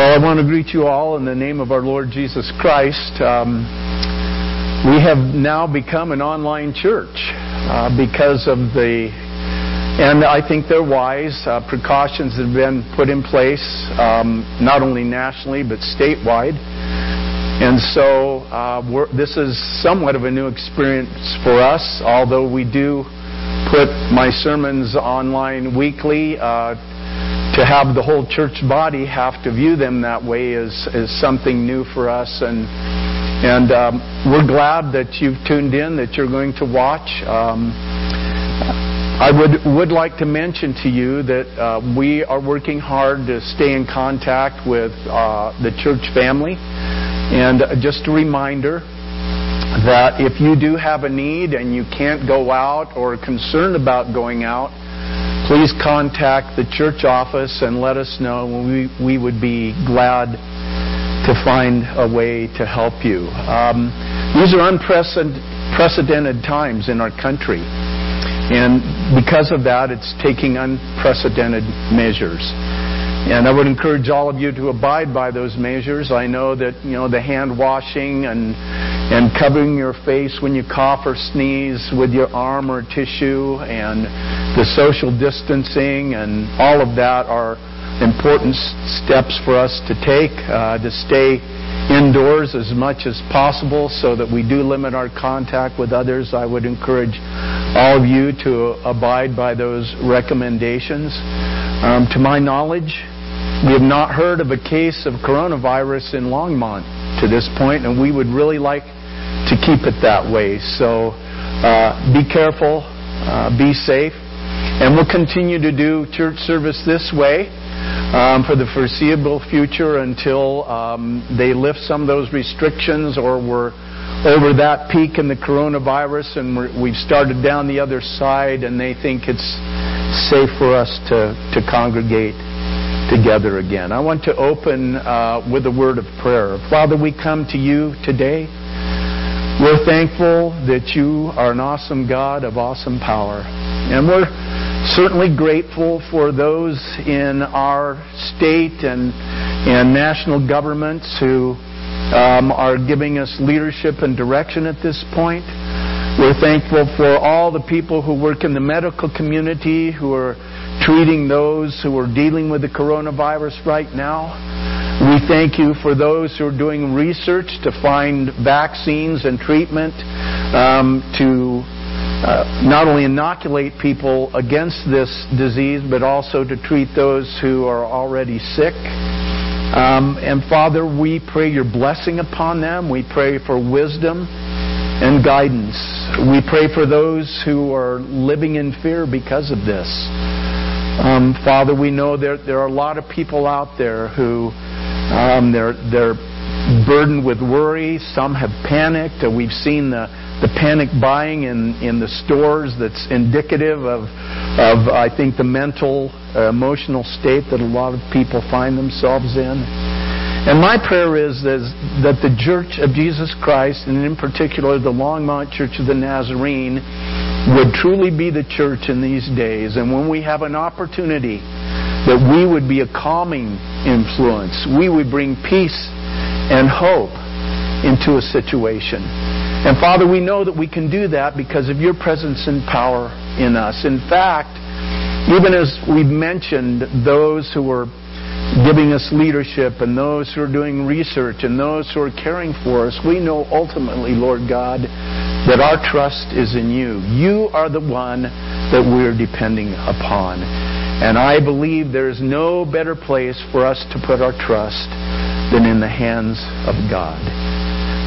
Well, I want to greet you all in the name of our Lord Jesus Christ. Um, we have now become an online church uh, because of the, and I think they're wise, uh, precautions that have been put in place, um, not only nationally but statewide. And so uh, this is somewhat of a new experience for us, although we do put my sermons online weekly. To have the whole church body have to view them that way is, is something new for us. And, and um, we're glad that you've tuned in, that you're going to watch. Um, I would, would like to mention to you that uh, we are working hard to stay in contact with uh, the church family. And just a reminder that if you do have a need and you can't go out or are concerned about going out, please contact the church office and let us know. We, we would be glad to find a way to help you. Um, these are unprecedented times in our country. And because of that, it's taking unprecedented measures. And I would encourage all of you to abide by those measures. I know that, you know, the hand washing and, and covering your face when you cough or sneeze with your arm or tissue and the social distancing and all of that are important steps for us to take uh, to stay indoors as much as possible so that we do limit our contact with others. I would encourage all of you to abide by those recommendations. Um, to my knowledge, we have not heard of a case of coronavirus in Longmont to this point, and we would really like to keep it that way. So uh, be careful, uh, be safe, and we'll continue to do church service this way. Um, for the foreseeable future until um, they lift some of those restrictions or we're over that peak in the coronavirus and we have started down the other side and they think it's safe for us to, to congregate together again. I want to open uh, with a word of prayer. Father, we come to you today. We're thankful that you are an awesome God of awesome power. And we're certainly grateful for those in our state and, and national governments who um, are giving us leadership and direction at this point. We're thankful for all the people who work in the medical community who are treating those who are dealing with the coronavirus right now. We thank you for those who are doing research to find vaccines and treatment um, to uh, not only inoculate people against this disease, but also to treat those who are already sick. Um, and Father, we pray your blessing upon them. We pray for wisdom and guidance. We pray for those who are living in fear because of this. Um, Father, we know there, there are a lot of people out there who um, they're, they're burdened with worry. Some have panicked. Uh, we've seen the, the panic buying in, in the stores that's indicative of, of, I think, the mental, uh, emotional state that a lot of people find themselves in. And my prayer is, is that the Church of Jesus Christ, and in particular the Longmont Church of the Nazarene, would truly be the church in these days. And when we have an opportunity, that we would be a calming influence. We would bring peace and hope into a situation. And Father, we know that we can do that because of your presence and power in us. In fact, even as we've mentioned those who were giving us leadership and those who are doing research and those who are caring for us, we know ultimately, Lord God, that our trust is in you. You are the one that we're depending upon. And I believe there is no better place for us to put our trust than in the hands of God.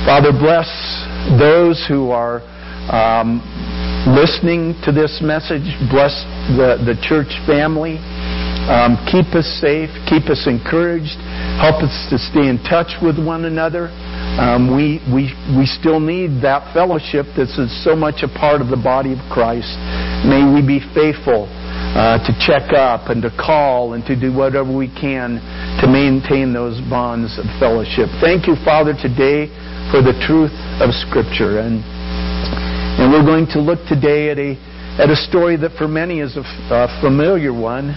Father, bless those who are um, listening to this message. Bless the, the church family. Um, keep us safe. Keep us encouraged. Help us to stay in touch with one another. Um, we, we, we still need that fellowship that's so much a part of the body of Christ. May we be faithful uh, to check up and to call and to do whatever we can to maintain those bonds of fellowship. Thank you, Father, today for the truth of Scripture. And, and we're going to look today at a, at a story that for many is a, a familiar one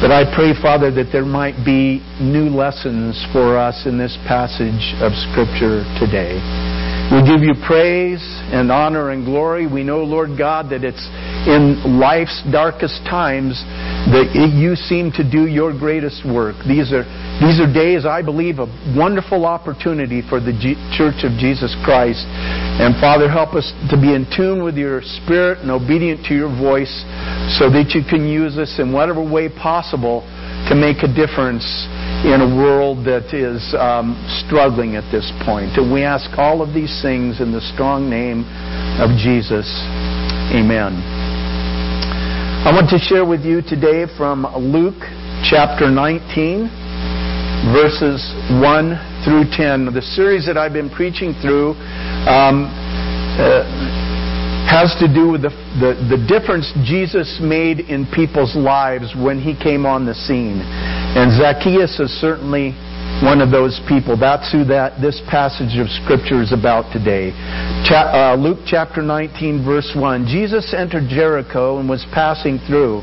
But I pray, Father, that there might be new lessons for us in this passage of Scripture today. We give you praise and honor and glory. We know, Lord God, that it's in life's darkest times that you seem to do your greatest work. These are, these are days, I believe, of wonderful opportunity for the G- Church of Jesus Christ. And Father, help us to be in tune with your Spirit and obedient to your voice so that you can use us in whatever way possible to make a difference in a world that is um, struggling at this point. And we ask all of these things in the strong name of Jesus. Amen. I want to share with you today from Luke chapter 19, verses 1 through 10. The series that I've been preaching through um, uh, has to do with the, the, the, difference Jesus made in people's lives when he came on the scene. And Zacchaeus is certainly one of those people. That's who that this passage of Scripture is about today. Cha- uh, Luke chapter 19, verse 1. Jesus entered Jericho and was passing through.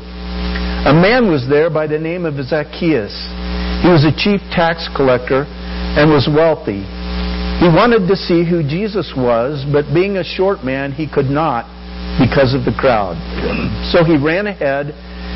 A man was there by the name of Zacchaeus. He was a chief tax collector and was wealthy. He wanted to see who Jesus was, but being a short man, he could not because of the crowd. So he ran ahead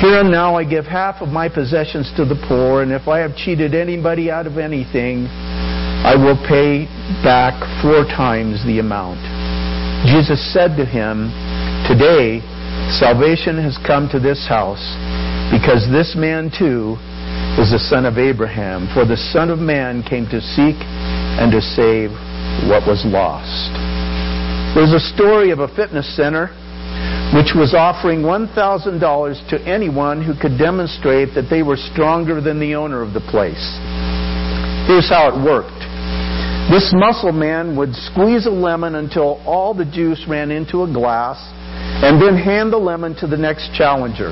here and now I give half of my possessions to the poor, and if I have cheated anybody out of anything, I will pay back four times the amount. Jesus said to him, Today salvation has come to this house, because this man too is the son of Abraham. For the Son of Man came to seek and to save what was lost. There's a story of a fitness center which was offering $1,000 to anyone who could demonstrate that they were stronger than the owner of the place. Here's how it worked. This muscle man would squeeze a lemon until all the juice ran into a glass and then hand the lemon to the next challenger.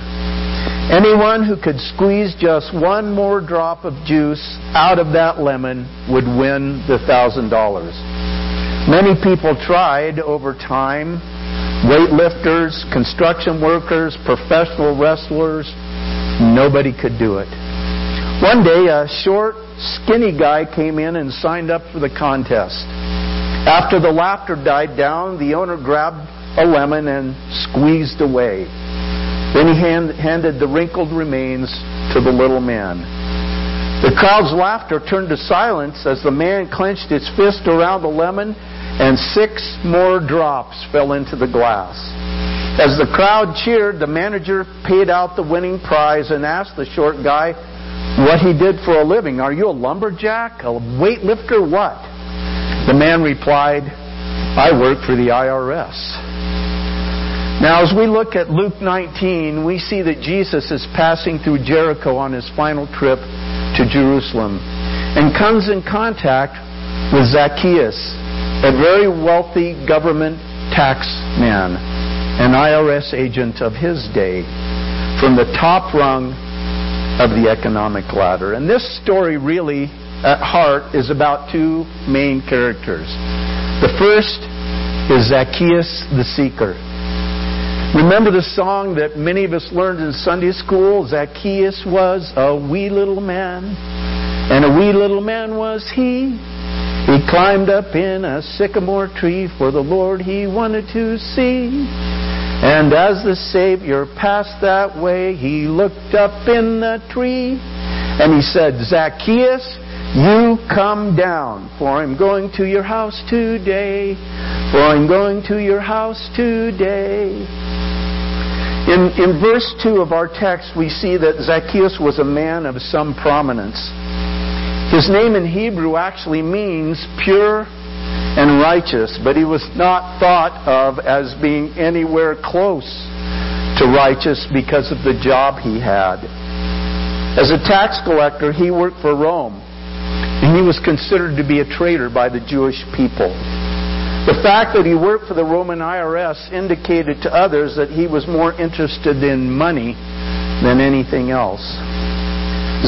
Anyone who could squeeze just one more drop of juice out of that lemon would win the thousand dollars. Many people tried over time weightlifters, construction workers, professional wrestlers. Nobody could do it. One day, a short, skinny guy came in and signed up for the contest. After the laughter died down, the owner grabbed a lemon and squeezed away. Then he hand, handed the wrinkled remains to the little man. The crowd's laughter turned to silence as the man clenched his fist around the lemon and six more drops fell into the glass. As the crowd cheered, the manager paid out the winning prize and asked the short guy what he did for a living. Are you a lumberjack? A weightlifter? What? The man replied, I work for the IRS. Now, as we look at Luke 19, we see that Jesus is passing through Jericho on his final trip to Jerusalem and comes in contact with Zacchaeus, a very wealthy government tax man, an IRS agent of his day, from the top rung of the economic ladder. And this story really, at heart, is about two main characters. The first is Zacchaeus the seeker. Remember the song that many of us learned in Sunday school? Zacchaeus was a wee little man, and a wee little man was he. He climbed up in a sycamore tree for the Lord he wanted to see. And as the Savior passed that way, he looked up in the tree and he said, Zacchaeus, you come down, for I'm going to your house today. For I'm going to your house today. In, in verse 2 of our text, we see that Zacchaeus was a man of some prominence. His name in Hebrew actually means pure and righteous, but he was not thought of as being anywhere close to righteous because of the job he had. As a tax collector, he worked for Rome, and he was considered to be a traitor by the Jewish people. The fact that he worked for the Roman IRS indicated to others that he was more interested in money than anything else.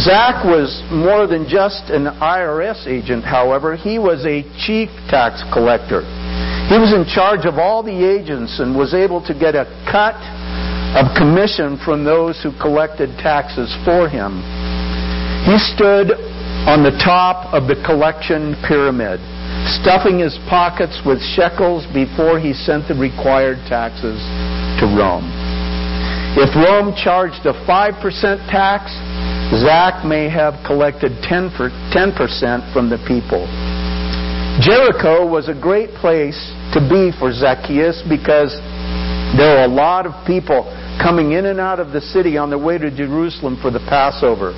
Zach was more than just an IRS agent, however. He was a chief tax collector. He was in charge of all the agents and was able to get a cut of commission from those who collected taxes for him. He stood on the top of the collection pyramid stuffing his pockets with shekels before he sent the required taxes to Rome. If Rome charged a 5% tax, Zach may have collected 10% from the people. Jericho was a great place to be for Zacchaeus because there were a lot of people coming in and out of the city on their way to Jerusalem for the Passover.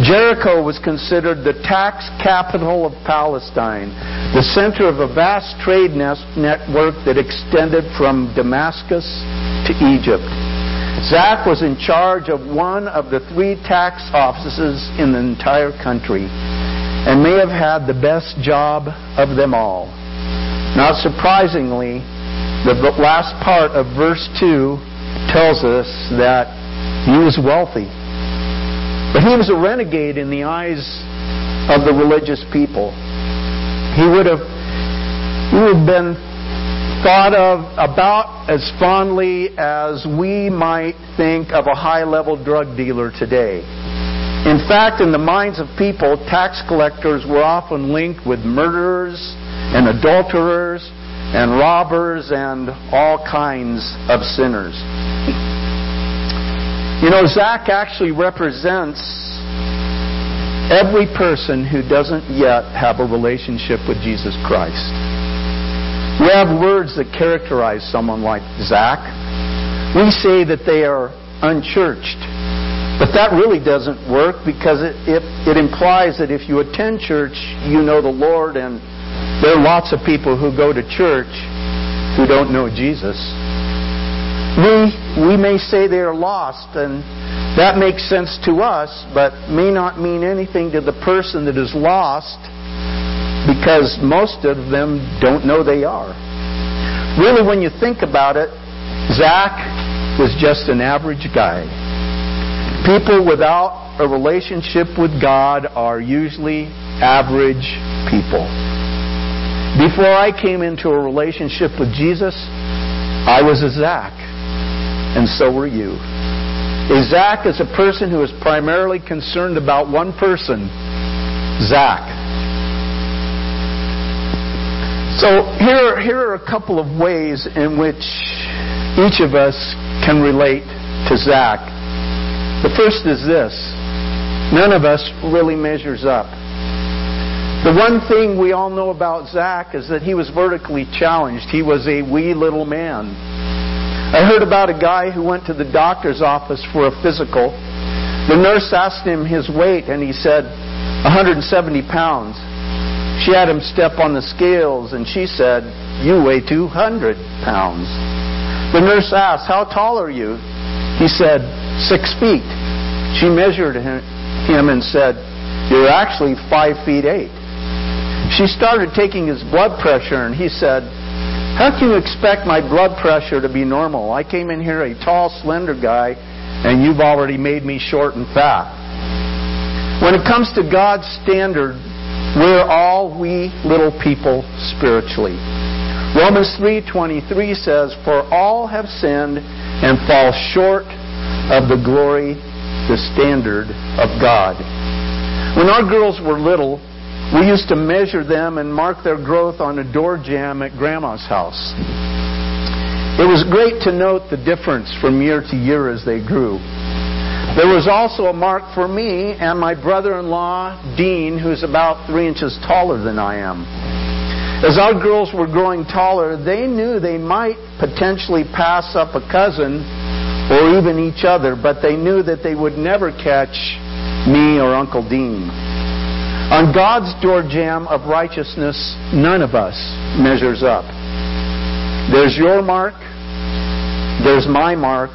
Jericho was considered the tax capital of Palestine, the center of a vast trade network that extended from Damascus to Egypt. Zach was in charge of one of the three tax offices in the entire country and may have had the best job of them all. Not surprisingly, the last part of verse 2 tells us that he was wealthy. But he was a renegade in the eyes of the religious people. He would have, he would have been thought of about as fondly as we might think of a high level drug dealer today. In fact, in the minds of people, tax collectors were often linked with murderers and adulterers and robbers and all kinds of sinners. You know, Zach actually represents every person who doesn't yet have a relationship with Jesus Christ. We have words that characterize someone like Zach. We say that they are unchurched. But that really doesn't work because it, it, it implies that if you attend church, you know the Lord, and there are lots of people who go to church who don't know Jesus. We, we may say they are lost, and that makes sense to us, but may not mean anything to the person that is lost because most of them don't know they are. Really, when you think about it, Zach was just an average guy. People without a relationship with God are usually average people. Before I came into a relationship with Jesus, I was a Zach and so were you. Zach is a person who is primarily concerned about one person, Zach. So here, here are a couple of ways in which each of us can relate to Zach. The first is this none of us really measures up. The one thing we all know about Zach is that he was vertically challenged. He was a wee little man. I heard about a guy who went to the doctor's office for a physical. The nurse asked him his weight, and he said, 170 pounds. She had him step on the scales, and she said, You weigh 200 pounds. The nurse asked, How tall are you? He said, Six feet. She measured him and said, You're actually five feet eight. She started taking his blood pressure, and he said, how can you expect my blood pressure to be normal? I came in here a tall, slender guy, and you've already made me short and fat. When it comes to God's standard, we're all wee little people spiritually. Romans 3:23 says, "For all have sinned and fall short of the glory, the standard of God." When our girls were little, we used to measure them and mark their growth on a door jamb at Grandma's house. It was great to note the difference from year to year as they grew. There was also a mark for me and my brother in law, Dean, who's about three inches taller than I am. As our girls were growing taller, they knew they might potentially pass up a cousin or even each other, but they knew that they would never catch me or Uncle Dean. On God's door jamb of righteousness, none of us measures up. There's your mark, there's my mark,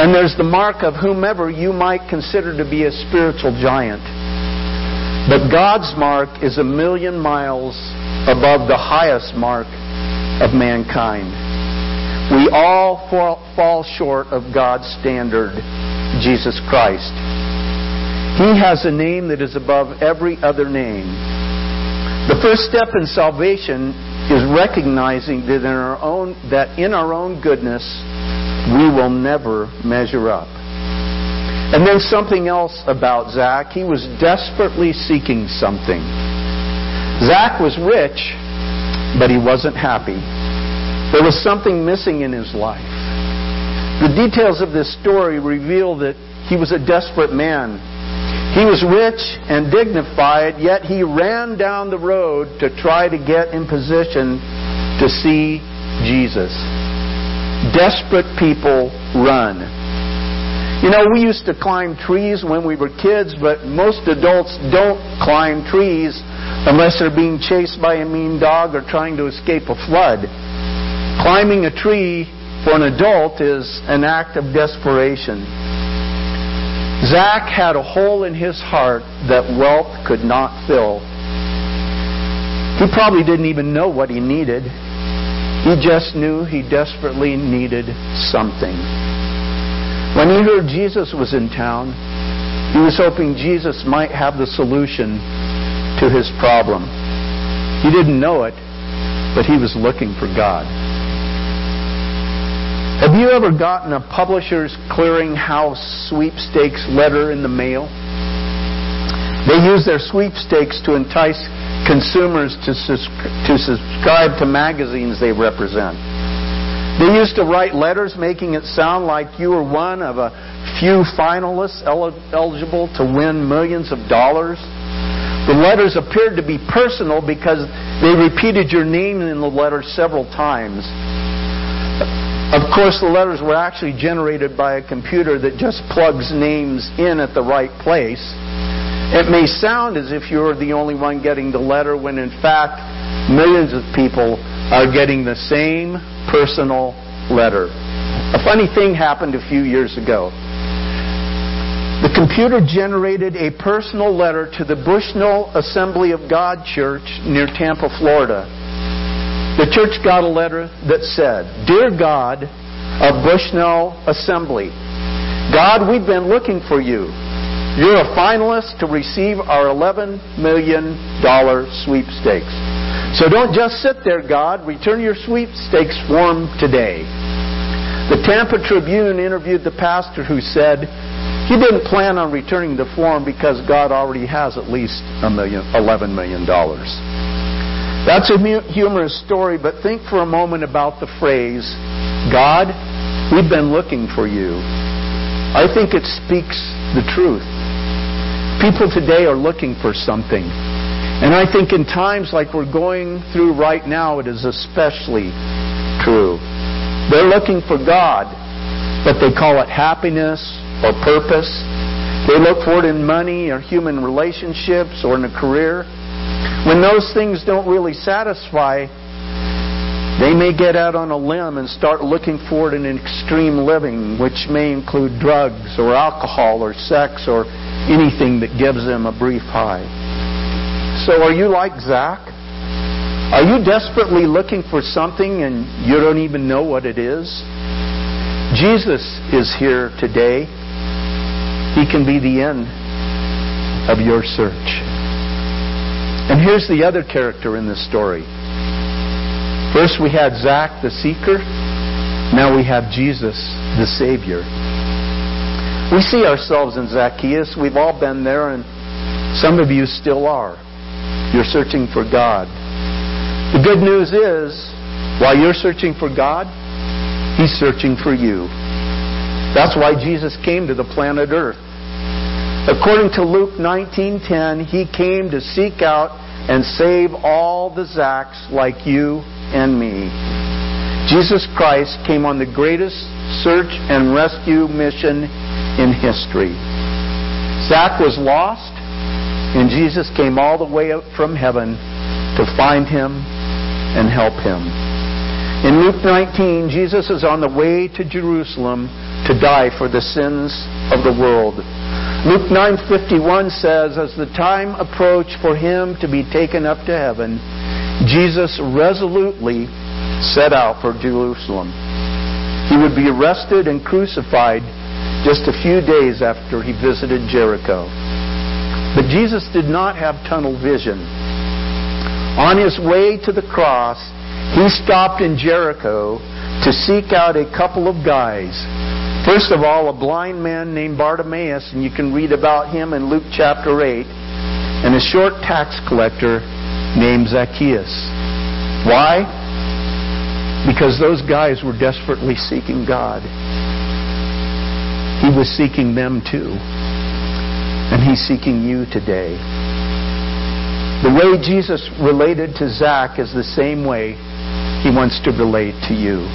And there's the mark of whomever you might consider to be a spiritual giant. But God's mark is a million miles above the highest mark of mankind. We all fall short of God's standard, Jesus Christ. He has a name that is above every other name. The first step in salvation is recognizing that in our own, that in our own goodness, we will never measure up. And then something else about Zach. He was desperately seeking something. Zach was rich, but he wasn't happy. There was something missing in his life. The details of this story reveal that he was a desperate man. He was rich and dignified, yet he ran down the road to try to get in position to see Jesus. Desperate people run. You know, we used to climb trees when we were kids, but most adults don't climb trees unless they're being chased by a mean dog or trying to escape a flood. Climbing a tree for an adult is an act of desperation. Zach had a hole in his heart that wealth could not fill. He probably didn't even know what he needed. He just knew he desperately needed something. When he heard Jesus was in town, he was hoping Jesus might have the solution to his problem. He didn't know it, but he was looking for God. Have you ever gotten a publisher's clearinghouse sweepstakes letter in the mail? They use their sweepstakes to entice consumers to, sus- to subscribe to magazines they represent. They used to write letters making it sound like you were one of a few finalists el- eligible to win millions of dollars. The letters appeared to be personal because they repeated your name in the letter several times. Of course, the letters were actually generated by a computer that just plugs names in at the right place. It may sound as if you're the only one getting the letter when in fact millions of people are getting the same personal letter. A funny thing happened a few years ago. The computer generated a personal letter to the Bushnell Assembly of God Church near Tampa, Florida. The church got a letter that said, Dear God of Bushnell Assembly, God, we've been looking for you. You're a finalist to receive our $11 million sweepstakes. So don't just sit there, God. Return your sweepstakes form today. The Tampa Tribune interviewed the pastor who said he didn't plan on returning the form because God already has at least a million, $11 million. That's a humorous story, but think for a moment about the phrase, God, we've been looking for you. I think it speaks the truth. People today are looking for something. And I think in times like we're going through right now, it is especially true. They're looking for God, but they call it happiness or purpose. They look for it in money or human relationships or in a career. When those things don't really satisfy, they may get out on a limb and start looking for it in extreme living, which may include drugs or alcohol or sex or anything that gives them a brief high. So are you like Zach? Are you desperately looking for something and you don't even know what it is? Jesus is here today. He can be the end of your search. And here's the other character in this story. First we had Zach the seeker. Now we have Jesus the Savior. We see ourselves in Zacchaeus. We've all been there, and some of you still are. You're searching for God. The good news is, while you're searching for God, He's searching for you. That's why Jesus came to the planet Earth. According to Luke 19:10, he came to seek out and save all the Zachs like you and me. Jesus Christ came on the greatest search and rescue mission in history. Zach was lost, and Jesus came all the way up from heaven to find him and help him. In Luke 19, Jesus is on the way to Jerusalem to die for the sins of the world. Luke 9:51 says as the time approached for him to be taken up to heaven, Jesus resolutely set out for Jerusalem. He would be arrested and crucified just a few days after he visited Jericho. But Jesus did not have tunnel vision. On his way to the cross, he stopped in Jericho to seek out a couple of guys. First of all, a blind man named Bartimaeus, and you can read about him in Luke chapter 8, and a short tax collector named Zacchaeus. Why? Because those guys were desperately seeking God. He was seeking them too. And He's seeking you today. The way Jesus related to Zach is the same way He wants to relate to you.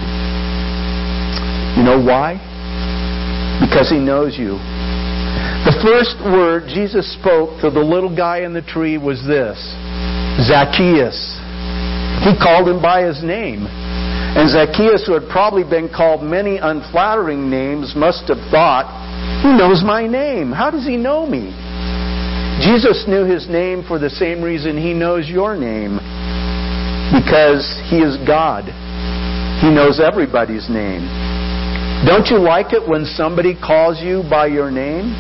You know why? Because He knows you. The first word Jesus spoke to the little guy in the tree was this Zacchaeus. He called him by his name. And Zacchaeus, who had probably been called many unflattering names, must have thought, He knows my name. How does he know me? Jesus knew his name for the same reason he knows your name because he is God. He knows everybody's name. Don't you like it when somebody calls you by your name?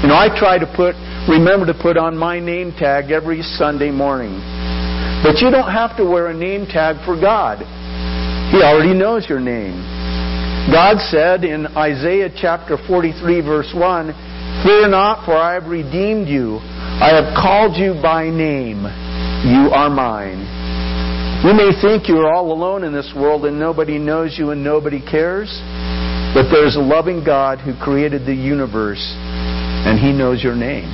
You know, I try to put, remember to put on my name tag every Sunday morning. But you don't have to wear a name tag for God. He already knows your name. God said in Isaiah chapter 43, verse 1, Fear not, for I have redeemed you. I have called you by name. You are mine. You may think you are all alone in this world and nobody knows you and nobody cares, but there's a loving God who created the universe and He knows your name.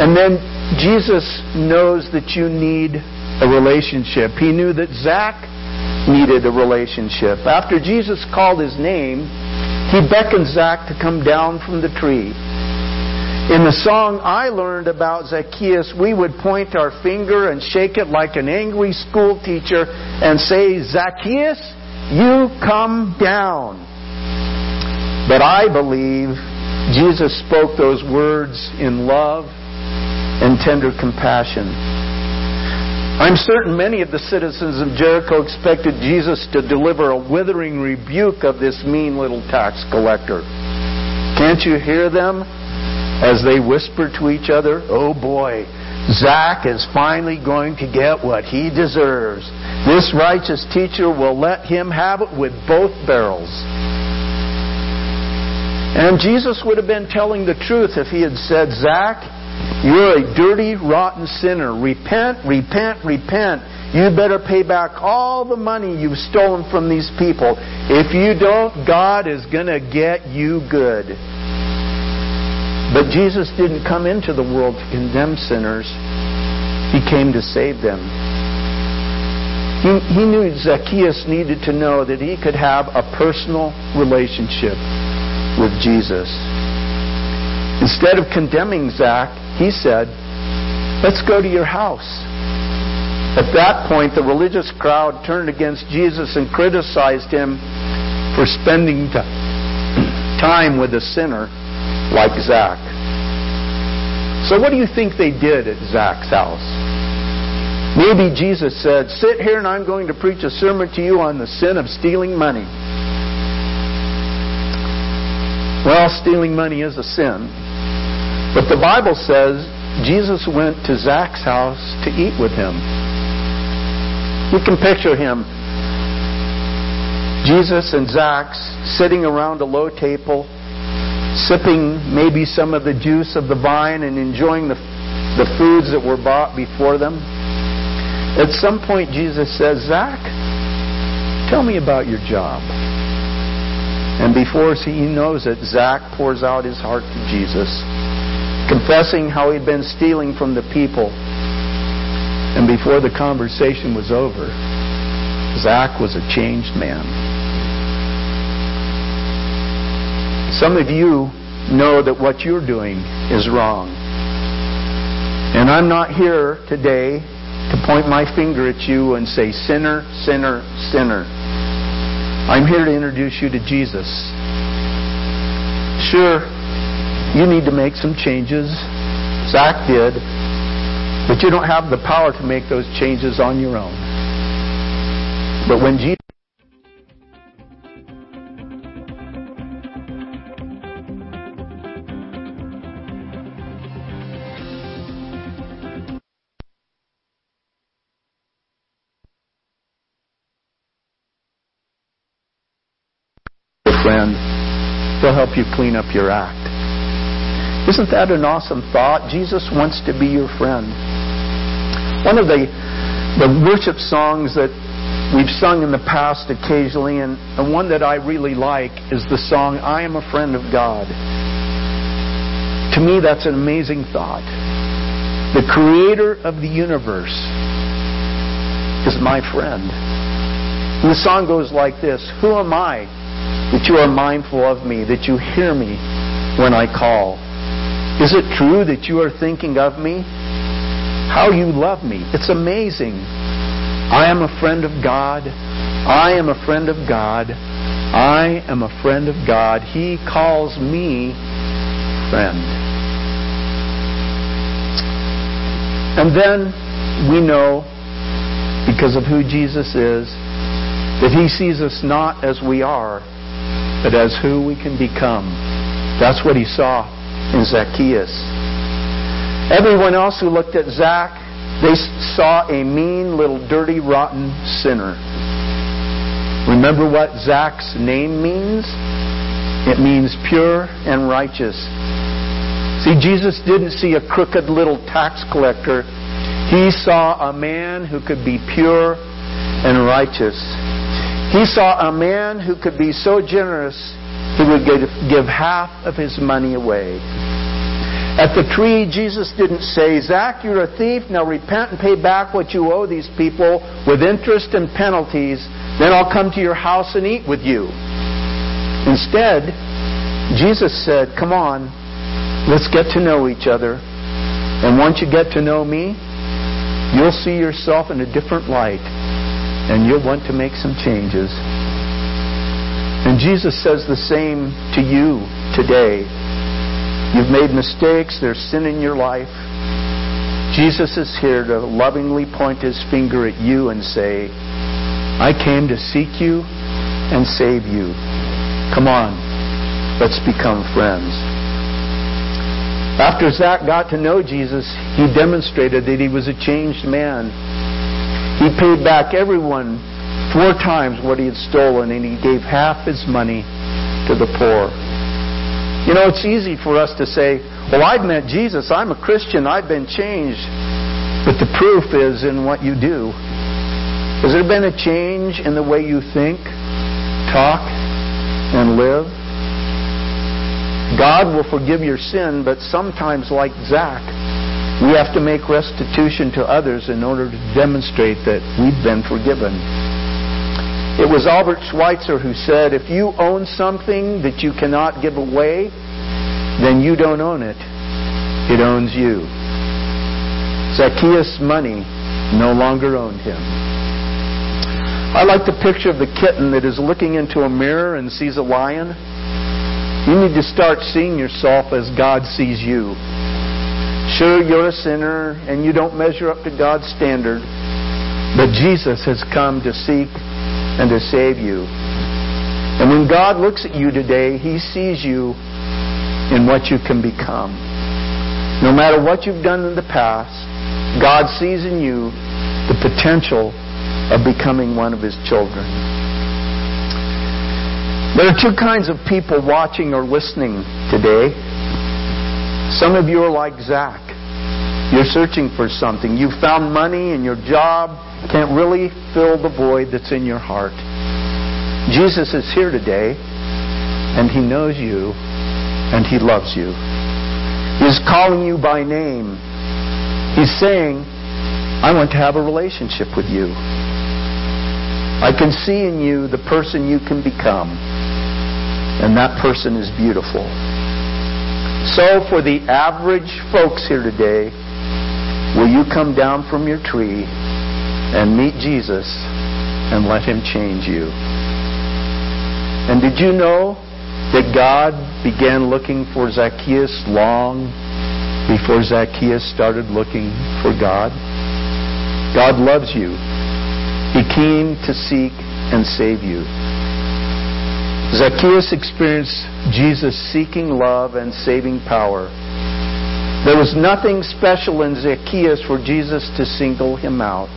And then Jesus knows that you need a relationship. He knew that Zach needed a relationship. After Jesus called his name, he beckoned Zach to come down from the tree. In the song I learned about Zacchaeus, we would point our finger and shake it like an angry school teacher and say, Zacchaeus, you come down. But I believe Jesus spoke those words in love and tender compassion. I'm certain many of the citizens of Jericho expected Jesus to deliver a withering rebuke of this mean little tax collector. Can't you hear them as they whisper to each other, Oh boy, Zach is finally going to get what he deserves. This righteous teacher will let him have it with both barrels. And Jesus would have been telling the truth if he had said, Zach, you're a dirty, rotten sinner. Repent, repent, repent. You better pay back all the money you've stolen from these people. If you don't, God is going to get you good. But Jesus didn't come into the world to condemn sinners. He came to save them. He, he knew Zacchaeus needed to know that he could have a personal relationship with Jesus. Instead of condemning Zach, he said, Let's go to your house. At that point, the religious crowd turned against Jesus and criticized him for spending time with a sinner like Zach. So, what do you think they did at Zach's house? Maybe Jesus said, Sit here and I'm going to preach a sermon to you on the sin of stealing money. Well, stealing money is a sin. But the Bible says Jesus went to Zach's house to eat with him. You can picture him. Jesus and Zach sitting around a low table, sipping maybe some of the juice of the vine and enjoying the, the foods that were brought before them. At some point, Jesus says, Zach, tell me about your job. And before he knows it, Zach pours out his heart to Jesus confessing how he'd been stealing from the people. And before the conversation was over, Zach was a changed man. Some of you know that what you're doing is wrong. And I'm not here today to point my finger at you and say, sinner, sinner, sinner. I'm here to introduce you to Jesus. Sure, you need to make some changes. Zach did. But you don't have the power to make those changes on your own. But when Jesus he'll help you clean up your act. Isn't that an awesome thought? Jesus wants to be your friend. One of the, the worship songs that we've sung in the past occasionally, and, and one that I really like, is the song, I Am a Friend of God. To me, that's an amazing thought. The creator of the universe is my friend. And the song goes like this Who am I that you are mindful of me, that you hear me when I call? Is it true that you are thinking of me? How you love me. It's amazing. I am a friend of God. I am a friend of God. I am a friend of God. He calls me friend. And then we know, because of who Jesus is, that He sees us not as we are, but as who we can become. That's what he saw in Zacchaeus. Everyone else who looked at Zach, they saw a mean, little, dirty, rotten sinner. Remember what Zach's name means? It means pure and righteous. See, Jesus didn't see a crooked little tax collector. He saw a man who could be pure and righteous. He saw a man who could be so generous he would give half of his money away. At the tree, Jesus didn't say, Zach, you're a thief. Now repent and pay back what you owe these people with interest and penalties. Then I'll come to your house and eat with you. Instead, Jesus said, Come on, let's get to know each other. And once you get to know me, you'll see yourself in a different light and you'll want to make some changes. And Jesus says the same to you today. You've made mistakes, there's sin in your life. Jesus is here to lovingly point his finger at you and say, I came to seek you and save you. Come on, let's become friends. After Zach got to know Jesus, he demonstrated that he was a changed man. He paid back everyone four times what he had stolen, and he gave half his money to the poor. You know, it's easy for us to say, Well, I've met Jesus. I'm a Christian. I've been changed. But the proof is in what you do. Has there been a change in the way you think, talk, and live? God will forgive your sin, but sometimes, like Zach, we have to make restitution to others in order to demonstrate that we've been forgiven. It was Albert Schweitzer who said, If you own something that you cannot give away, then you don't own it. It owns you. Zacchaeus' money no longer owned him. I like the picture of the kitten that is looking into a mirror and sees a lion. You need to start seeing yourself as God sees you. Sure, you're a sinner and you don't measure up to God's standard, but Jesus has come to seek and to save you. And when God looks at you today, He sees you in what you can become. No matter what you've done in the past, God sees in you the potential of becoming one of His children. There are two kinds of people watching or listening today. Some of you are like Zach. You're searching for something. You found money and your job can't really fill the void that's in your heart. Jesus is here today, and He knows you, and He loves you. He's calling you by name. He's saying, I want to have a relationship with you. I can see in you the person you can become, and that person is beautiful. So, for the average folks here today, will you come down from your tree and meet Jesus and let him change you? And did you know that God began looking for Zacchaeus long before Zacchaeus started looking for God? God loves you. He came to seek and save you. Zacchaeus experienced Jesus seeking love and saving power. There was nothing special in Zacchaeus for Jesus to single him out.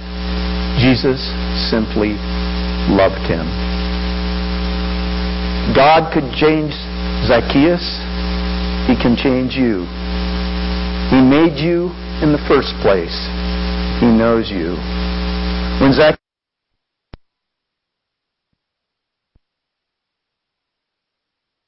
Jesus simply loved him. God could change Zacchaeus. He can change you. He made you in the first place. He knows you. When Zacchaeus